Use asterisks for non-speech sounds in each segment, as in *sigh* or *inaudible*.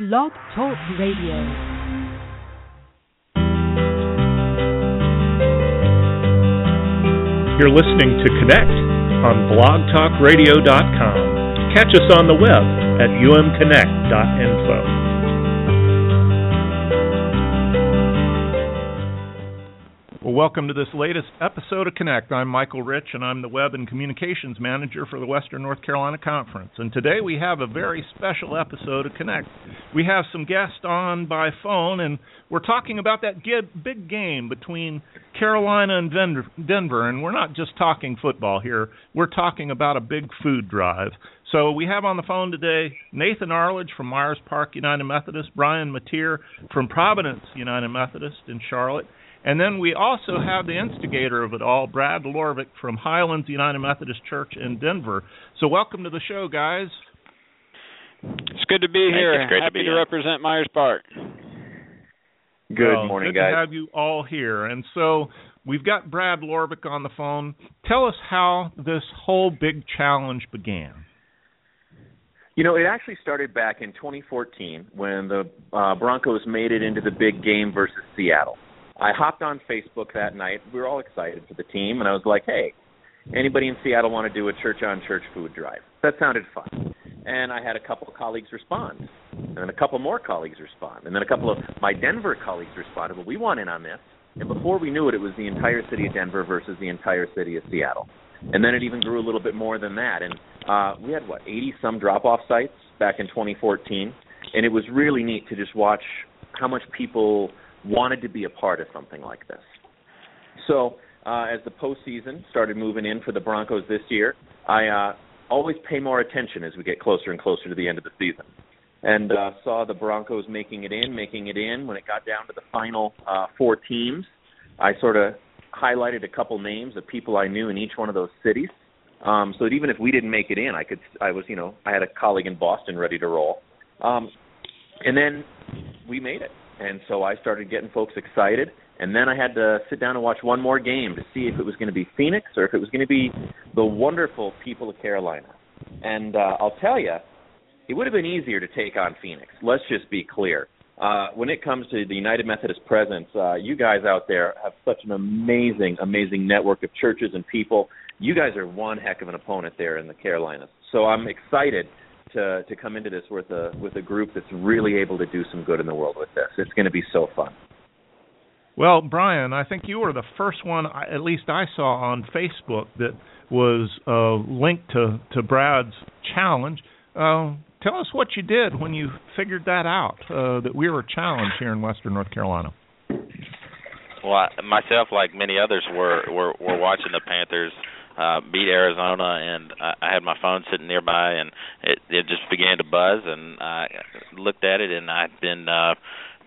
Blog Talk Radio. You're listening to Connect on blogtalkradio.com. Catch us on the web at umconnect.info. welcome to this latest episode of Connect. I'm Michael Rich, and I'm the Web and Communications Manager for the Western North Carolina Conference. And today we have a very special episode of Connect. We have some guests on by phone, and we're talking about that big game between Carolina and Denver. And we're not just talking football here, we're talking about a big food drive. So we have on the phone today Nathan Arledge from Myers Park United Methodist, Brian Mateer from Providence United Methodist in Charlotte, and then we also have the instigator of it all, Brad Laurvick from Highlands United Methodist Church in Denver. So welcome to the show, guys. It's good to be here. Happy to, be to represent Myers Park. Good well, morning, good guys. to have you all here. And so we've got Brad Laurvick on the phone. Tell us how this whole big challenge began. You know, it actually started back in 2014 when the uh, Broncos made it into the big game versus Seattle. I hopped on Facebook that night. We were all excited for the team, and I was like, "Hey, anybody in Seattle want to do a church-on-church food drive?" That sounded fun. And I had a couple of colleagues respond, and then a couple more colleagues respond, and then a couple of my Denver colleagues responded. Well, we want in on this. And before we knew it, it was the entire city of Denver versus the entire city of Seattle. And then it even grew a little bit more than that. And uh, we had what 80 some drop-off sites back in 2014, and it was really neat to just watch how much people wanted to be a part of something like this. So uh, as the postseason started moving in for the Broncos this year, I uh, always pay more attention as we get closer and closer to the end of the season. And uh, saw the Broncos making it in, making it in. When it got down to the final uh, four teams, I sort of highlighted a couple names of people I knew in each one of those cities, um, so that even if we didn't make it in, I could. I was, you know, I had a colleague in Boston ready to roll. Um, and then we made it and so I started getting folks excited. And then I had to sit down and watch one more game to see if it was going to be Phoenix or if it was going to be the wonderful people of Carolina. And uh, I'll tell you, it would have been easier to take on Phoenix. Let's just be clear. Uh, when it comes to the United Methodist presence, uh, you guys out there have such an amazing, amazing network of churches and people. You guys are one heck of an opponent there in the Carolinas. So I'm excited to to come into this with a with a group that's really able to do some good in the world with this. It's going to be so fun. Well, Brian, I think you were the first one, at least I saw on Facebook, that was uh, linked to to Brad's challenge. Uh, tell us what you did when you figured that out uh, that we were challenged here in Western North Carolina. Well, I, myself, like many others, were were, were watching the Panthers uh, beat Arizona, and I, I had my phone sitting nearby, and it it just began to buzz, and I looked at it, and I'd been uh,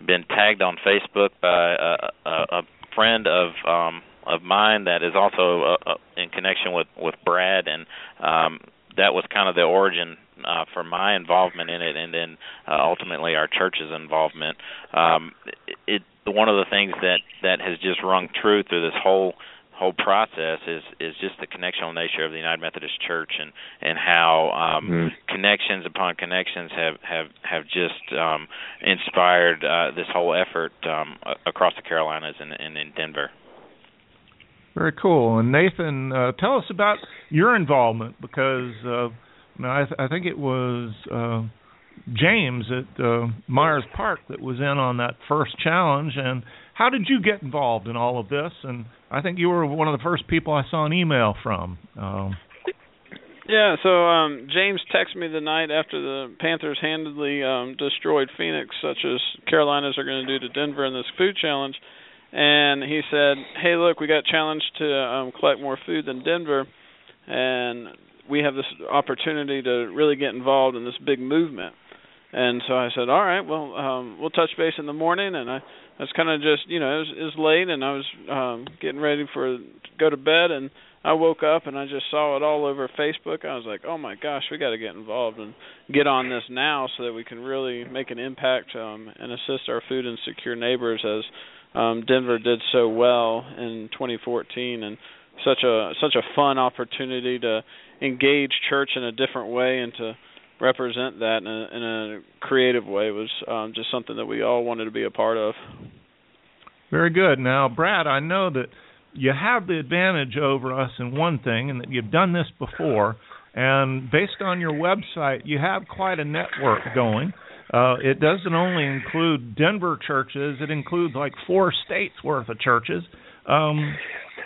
been tagged on Facebook by a, a, a friend of um, of mine that is also uh, uh, in connection with with Brad, and um, that was kind of the origin uh, for my involvement in it, and then uh, ultimately our church's involvement. Um, it, it one of the things that that has just rung true through this whole whole process is is just the connectional nature of the United Methodist Church and and how um, mm-hmm. connections upon connections have have have just um, inspired uh, this whole effort um, across the Carolinas and, and in Denver. Very cool. And Nathan, uh, tell us about your involvement because uh, I, th- I think it was uh, James at uh, Myers Park that was in on that first challenge. And how did you get involved in all of this? And I think you were one of the first people I saw an email from. Um, yeah, so um James texted me the night after the Panthers handedly um destroyed Phoenix, such as Carolinas are going to do to Denver in this food challenge. And he said, "Hey, look, we got challenged to um collect more food than Denver, and we have this opportunity to really get involved in this big movement." And so I said, "All right, well, um we'll touch base in the morning." And I I was kind of just, you know, it was, it was late and I was um getting ready for go to bed and I woke up and I just saw it all over Facebook. I was like, "Oh my gosh, we got to get involved and get on this now so that we can really make an impact um and assist our food insecure neighbors as um Denver did so well in 2014 and such a such a fun opportunity to engage church in a different way and to represent that in a, in a creative way was um, just something that we all wanted to be a part of. Very good. Now, Brad, I know that you have the advantage over us in one thing, and that you've done this before. And based on your website, you have quite a network going. Uh, it doesn't only include Denver churches; it includes like four states worth of churches. Um,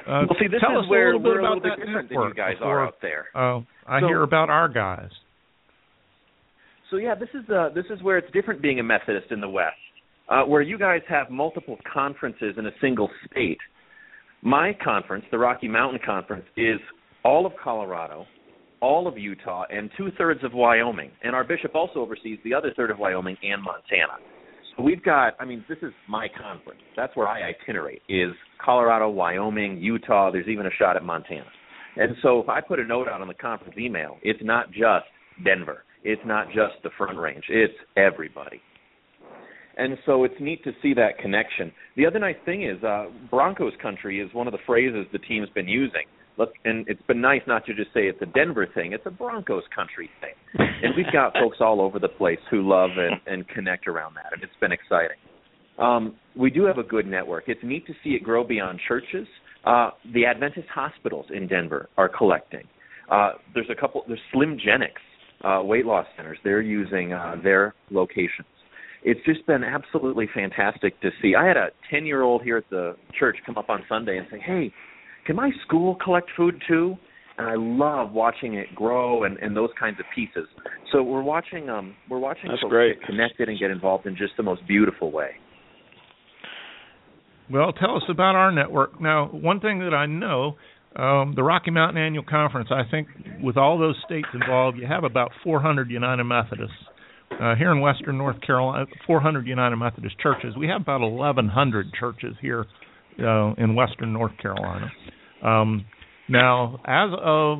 uh, well, see, this tell is us where a little bit about a little bit that different network than you guys before, are out there. Uh, I So- hear about our guys. So yeah, this is uh, this is where it's different being a Methodist in the West, uh, where you guys have multiple conferences in a single state. My conference, the Rocky Mountain Conference, is all of Colorado, all of Utah, and two thirds of Wyoming. And our bishop also oversees the other third of Wyoming and Montana. So we've got, I mean, this is my conference. That's where I itinerate is Colorado, Wyoming, Utah. There's even a shot at Montana. And so if I put a note out on the conference email, it's not just Denver. It's not just the Front Range. It's everybody. And so it's neat to see that connection. The other nice thing is uh, Broncos country is one of the phrases the team's been using. Look, and it's been nice not to just say it's a Denver thing; it's a Broncos country thing. And we've got *laughs* folks all over the place who love and, and connect around that, and it's been exciting. Um, we do have a good network. It's neat to see it grow beyond churches. Uh, the Adventist hospitals in Denver are collecting. Uh, there's a couple. There's SlimGenics uh, weight loss centers. They're using uh, their locations. It's just been absolutely fantastic to see. I had a 10 year old here at the church come up on Sunday and say, "Hey, can my school collect food too?" And I love watching it grow and, and those kinds of pieces. So we're watching um we're watching That's folks great. get connected and get involved in just the most beautiful way. Well, tell us about our network. Now, one thing that I know, um, the Rocky Mountain Annual Conference, I think with all those states involved, you have about 400 United Methodists. Uh, here in western North Carolina, 400 United Methodist churches. We have about 1,100 churches here uh, in western North Carolina. Um, now, as of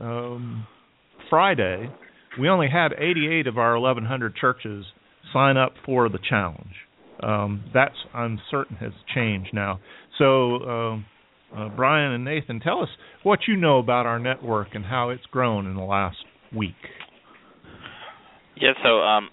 um, Friday, we only had 88 of our 1,100 churches sign up for the challenge. Um, that's I'm certain has changed now. So, uh, Brian and Nathan, tell us what you know about our network and how it's grown in the last week. Yeah, so um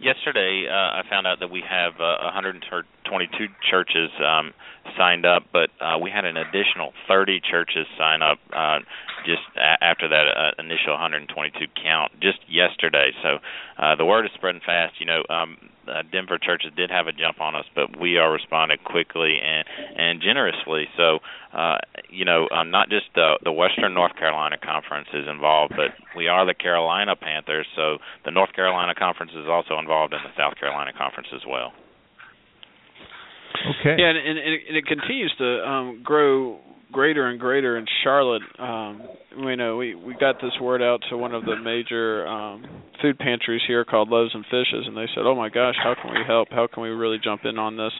yesterday uh, I found out that we have uh, 122 churches um signed up, but uh we had an additional 30 churches sign up uh just a- after that uh, initial 122 count just yesterday. So uh the word is spreading fast. You know, um uh, Denver churches did have a jump on us, but we are responding quickly and and generously. So, uh, you know, um, not just the the Western North Carolina Conference is involved, but we are the Carolina Panthers. So the North Carolina Conference is also involved in the South Carolina Conference as well. Okay. Yeah, and, and, and it- and it continues to um, grow greater and greater in Charlotte. Um, we know we we got this word out to one of the major um, food pantries here called Loaves and Fishes, and they said, "Oh my gosh, how can we help? How can we really jump in on this?"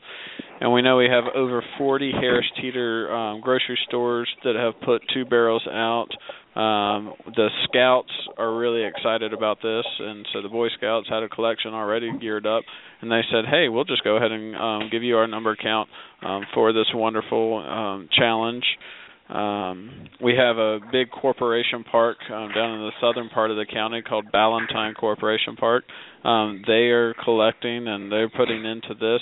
And we know we have over 40 Harris Teeter um, grocery stores that have put two barrels out. Um, the Scouts are really excited about this, and so the Boy Scouts had a collection already geared up, and they said, "Hey, we'll just go ahead and um, give you our number count um, for this wonderful um, challenge." Um, we have a big corporation park um, down in the southern part of the county called Ballantyne Corporation Park. Um, they are collecting and they're putting into this.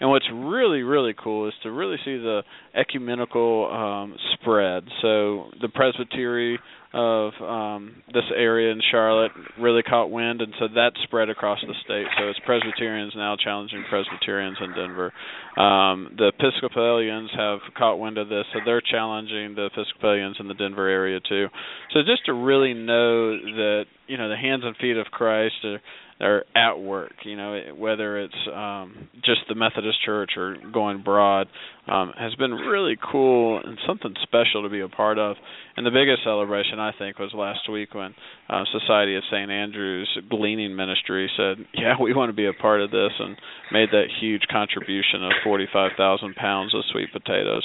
And what's really, really cool is to really see the ecumenical um, spread. So the presbytery of um, this area in Charlotte really caught wind, and so that spread across the state. So it's Presbyterians now challenging Presbyterians in Denver. Um, the Episcopalians have caught wind of this, so they're challenging the Episcopalians in the Denver area too. So just to really know that you know the hands and feet of Christ are are at work. You know, whether it's um, just the Methodist Church or going broad, um, has been really cool and something special to be a part of. And the biggest celebration I think was last week when uh, Society of St. Andrews Gleaning Ministry said, "Yeah, we want to be a part of this," and made that huge contribution of forty-five thousand pounds of sweet potatoes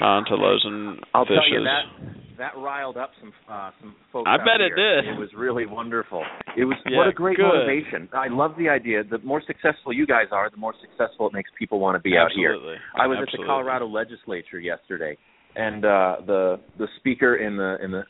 uh, to Loaves and I'll Fishes. tell you that that riled up some uh, some folks. I bet it did. It was really wonderful. It was Yeah, what a great good. motivation. I love the idea. The more successful you guys are, the more successful it makes people want to be out here. Absolutely. I was at the Colorado legislature yesterday, and uh, the the speaker in the in the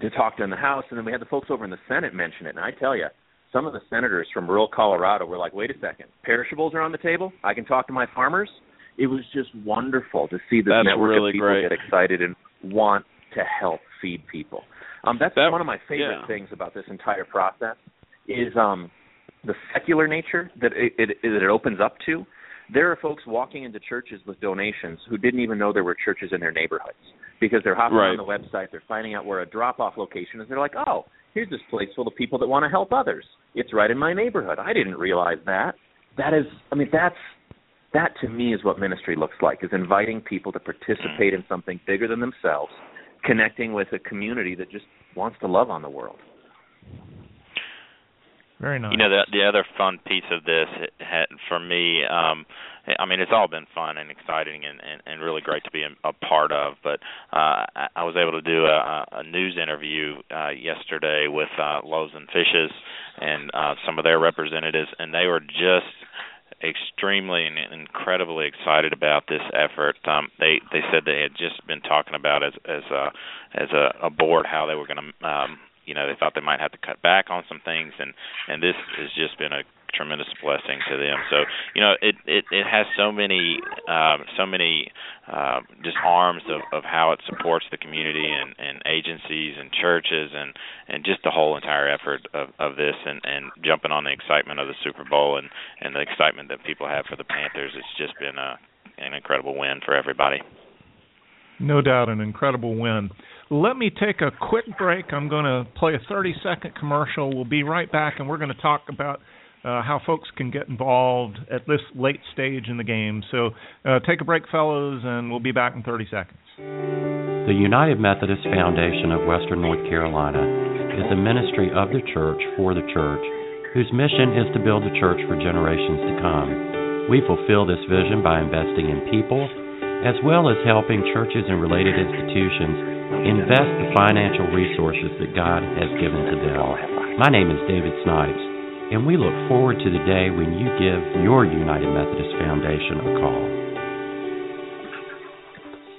to talk to in the House, and then we had the folks over in the Senate mention it. And I tell you, some of the senators from rural Colorado were like, "Wait a second, perishables are on the table. I can talk to my farmers." It was just wonderful to see this that's network really of people great. get excited and want to help feed people. Um, that's That- one of my favorite yeah. things about this entire process is um, the secular nature that it, it, that it opens up to. There are folks walking into churches with donations who didn't even know there were churches in their neighborhoods because they're hopping Right. on the website, they're finding out where a drop-off location is. They're like, "Oh, here's this place full of people that want to help others. It's right in my neighborhood. I didn't realize that." That is, I mean, that's that to me is what ministry looks like: is inviting people to participate in something bigger than themselves, connecting with a community that just wants to love on the world. Very nice. You know, the the other fun piece of this had, for me, um, I mean, it's all been fun and exciting and and, and really great to be a, a part of. But uh, I, I was able to do a, a news interview uh, yesterday with uh, Loaves and Fishes and uh, some of their representatives, and they were just extremely and incredibly excited about this effort. Um, they they said they had just been talking about as as a as a, a board how they were going to um, you know they thought they might have to cut back on some things and and this has just been a tremendous blessing to them. So you know it it it has so many um so many uh just arms of of how it supports the community and and agencies and churches and and just the whole entire effort of of this and and jumping on the excitement of the Super Bowl and and the excitement that people have for the Panthers. It's just been a an incredible win for everybody. No doubt, an incredible win. Let me take a quick break. I'm going to play a 30 second commercial. We'll be right back, and we're going to talk about uh, how folks can get involved at this late stage in the game. So uh, take a break, fellows, and we'll be back in 30 seconds. The United Methodist Foundation of Western North Carolina is a ministry of the church for the church whose mission is to build the church for generations to come. We fulfill this vision by investing in people as well as helping churches and related institutions invest the financial resources that God has given to them. My name is David Snipes, and we look forward to the day when you give your United Methodist Foundation a call.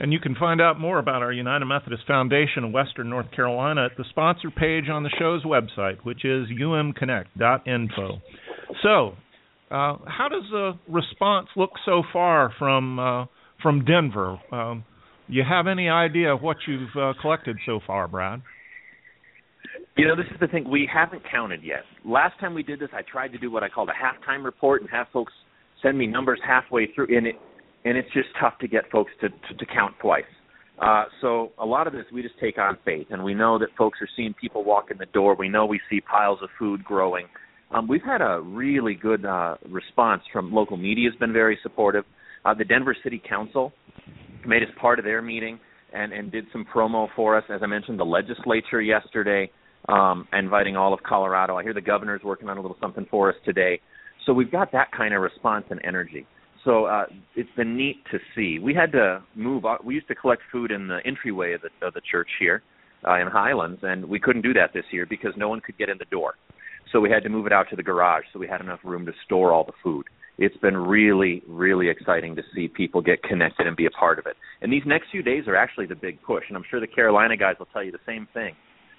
And you can find out more about our United Methodist Foundation of Western North Carolina at the sponsor page on the show's website, which is umconnect.info. So, uh, how does the response look so far from uh, from Denver? Um, you have any idea what you've uh, collected so far, Brad? You know, this is the thing. We haven't counted yet. Last time we did this, I tried to do what I called a halftime report and have folks send me numbers halfway through, and it and it's just tough to get folks to to, to count twice. Uh, so a lot of this we just take on faith, and we know that folks are seeing people walk in the door. We know we see piles of food growing. Um, we've had a really good uh, response from local media. Has been very supportive. Uh, the Denver City Council made us part of their meeting and and did some promo for us. As I mentioned, the legislature yesterday um, inviting all of Colorado. I hear the governor's working on a little something for us today. So we've got that kind of response and energy. So uh, it's been neat to see. We had to move. We used to collect food in the entryway of the, of the church here uh, in Highlands, and we couldn't do that this year because no one could get in the door. So we had to move it out to the garage, so we had enough room to store all the food. It's been really, really exciting to see people get connected and be a part of it. And these next few days are actually the big push, and I'm sure the Carolina guys will tell you the same thing.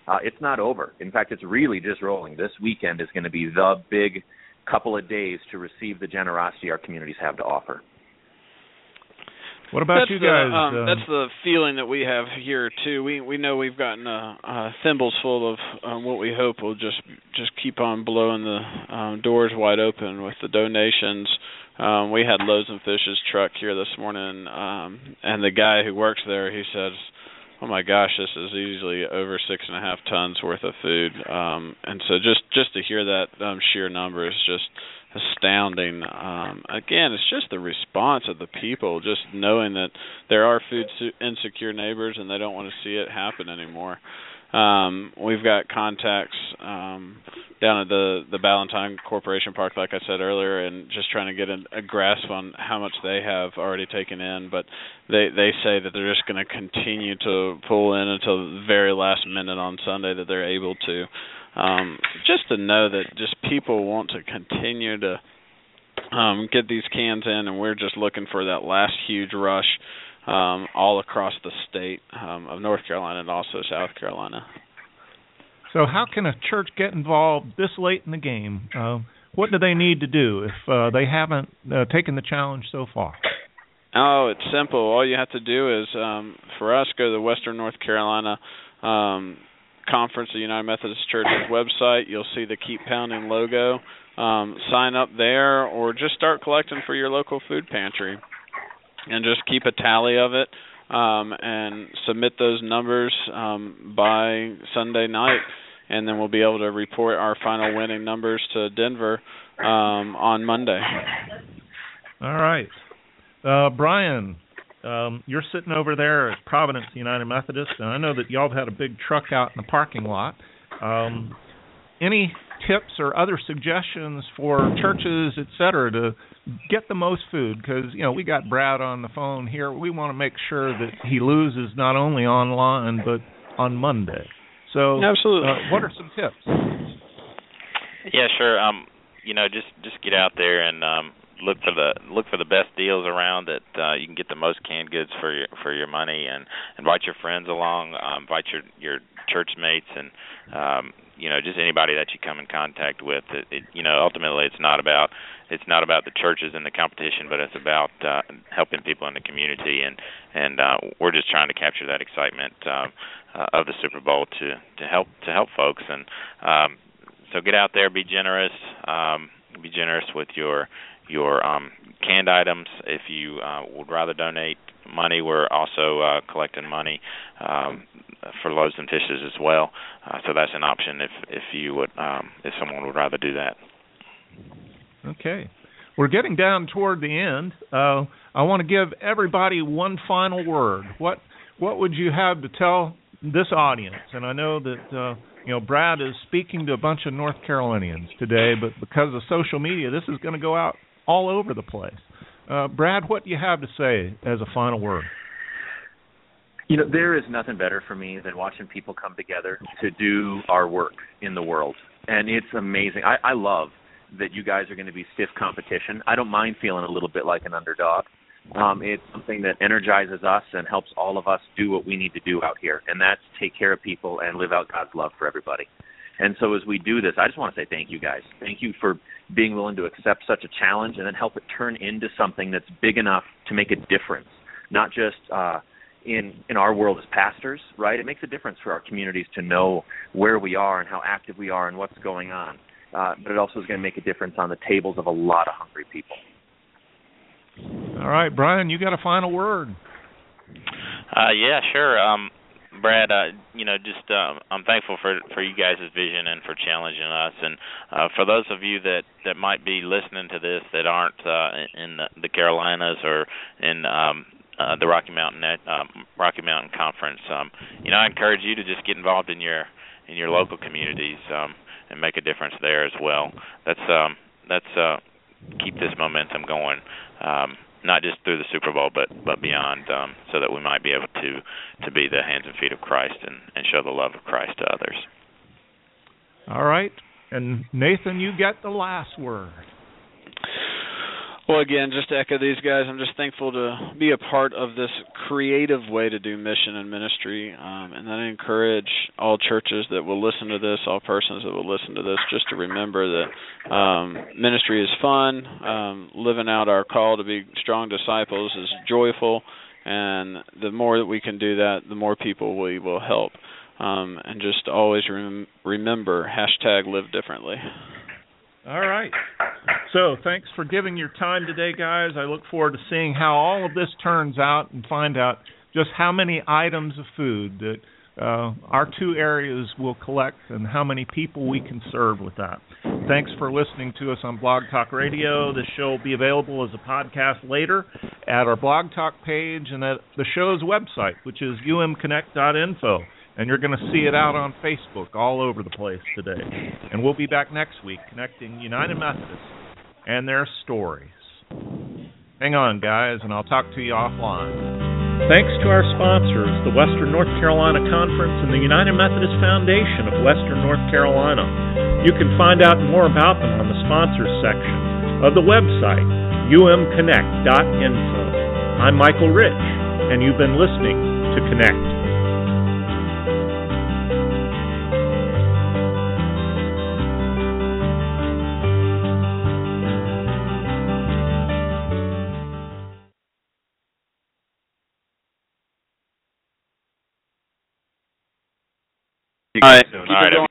Uh, it's not over. In fact, it's really just rolling. This weekend is going to be the big couple of days to receive the generosity our communities have to offer. What about that's you the, guys? Um, Um, that's the feeling that we have here too. We we know we've gotten uh, uh, thimbles full of um, what we hope will just just keep on blowing the um, doors wide open with the donations. Um, we had Loaves and Fishes truck here this morning, um, and the guy who works there, he says, "Oh my gosh, this is easily over six and a half tons worth of food." Um, and so just just to hear that um, sheer number is just astounding. Um, again, it's just the response of the people, just knowing that there are food insecure neighbors and they don't want to see it happen anymore. Um, we've got contacts um, down at the the Ballantyne Corporation Park, like I said earlier, and just trying to get a, a grasp on how much they have already taken in. But they they say that they're just going to continue to pull in until the very last minute on Sunday that they're able to um, just to know that just people want to continue to um, get these cans in, and we're just looking for that last huge rush um, all across the state um, of North Carolina and also South Carolina. So, how can a church get involved this late in the game? Uh, what do they need to do if uh, they haven't uh, taken the challenge so far? Oh, it's simple. All you have to do is, um, for us, go to the Western North Carolina um, Conference of the United Methodist Church's website. You'll see the Keep Pounding logo. Um, sign up there, or just start collecting for your local food pantry, and just keep a tally of it um, and submit those numbers um, by Sunday night, and then we'll be able to report our final winning numbers to Denver um, on Monday. All right, uh, Brian. Um, you're sitting over there at Providence United Methodist, and I know that y'all have had a big truck out in the parking lot. Um, any tips or other suggestions for churches, et cetera, to get the most food? Because you know we got Brad on the phone here. We want to make sure that he loses not only online but on Monday. So, absolutely, uh, what are some tips? Yeah, sure. Um, you know, just just get out there and um, look for the look for the best deals around that uh, you can get the most canned goods for your for your money and invite your friends along um, invite your your church mates and um you know just anybody that you come in contact with. It, it you know ultimately it's not about it's not about the churches and the competition but it's about uh helping people in the community and and uh we're just trying to capture that excitement um uh, of the Super Bowl to to help to help folks. And um so get out there be generous um be generous with your your um, canned items. If you uh, would rather donate money, we're also uh, collecting money um, for loaves and fishes as well. Uh, so that's an option if if you would um, if someone would rather do that. Okay. We're getting down toward the end. Uh, I want to give everybody one final word. What what would you have to tell this audience? And I know that uh, you know Brad is speaking to a bunch of North Carolinians today, but because of social media, this is going to go out all over the place. Uh, Brad, what do you have to say as a final word? You know, there is nothing better for me than watching people come together to do our work in the world. And it's amazing. I, I love that you guys are going to be stiff competition. I don't mind feeling a little bit like an underdog. Um, it's something that energizes us and helps all of us do what we need to do out here, and that's take care of people and live out God's love for everybody. And so as we do this, I just want to say thank you guys. Thank you for being willing to accept such a challenge and then help it turn into something that's big enough to make a difference, not just uh, in in our world as pastors, right? It makes a difference for our communities to know where we are and how active we are and what's going on. Uh, but it also is going to make a difference on the tables of a lot of hungry people. All right, Brian, you got a final word. Uh, yeah, sure. Um, Brad, uh, you know, just uh, I'm thankful for for you guys' vision and for challenging us, and uh, for those of you that that might be listening to this that aren't uh, in the, the Carolinas or in um, uh, the Rocky Mountain um, Rocky Mountain Conference, um, you know, I encourage you to just get involved in your in your local communities um, and make a difference there as well. That's um, that's uh, keep this momentum going. Um, not just through the Super Bowl, but but beyond, um, so that we might be able to to be the hands and feet of Christ and and show the love of Christ to others. All right, and Nathan, you get the last word. Well, again, just to echo these guys, I'm just thankful to be a part of this creative way to do mission and ministry. Um, and then I encourage all churches that will listen to this, all persons that will listen to this, just to remember that um, ministry is fun. Um, living out our call to be strong disciples is joyful. And the more that we can do that, the more people we will help. Um, and just always rem- remember hashtag live differently. All right. So, thanks for giving your time today, guys. I look forward to seeing how all of this turns out and find out just how many items of food that uh, our two areas will collect and how many people we can serve with that. Thanks for listening to us on Blog Talk Radio. This show will be available as a podcast later at our Blog Talk page and at the show's website, which is umconnect.info and you're going to see it out on Facebook all over the place today. And we'll be back next week connecting United Methodists and their stories. Hang on, guys, and I'll talk to you offline. Thanks to our sponsors, the Western North Carolina Conference and the United Methodist Foundation of Western North Carolina. You can find out more about them on the sponsors section of the website, umconnect.info. I'm Michael Rich, and you've been listening to Connect. You All right. soon. All right.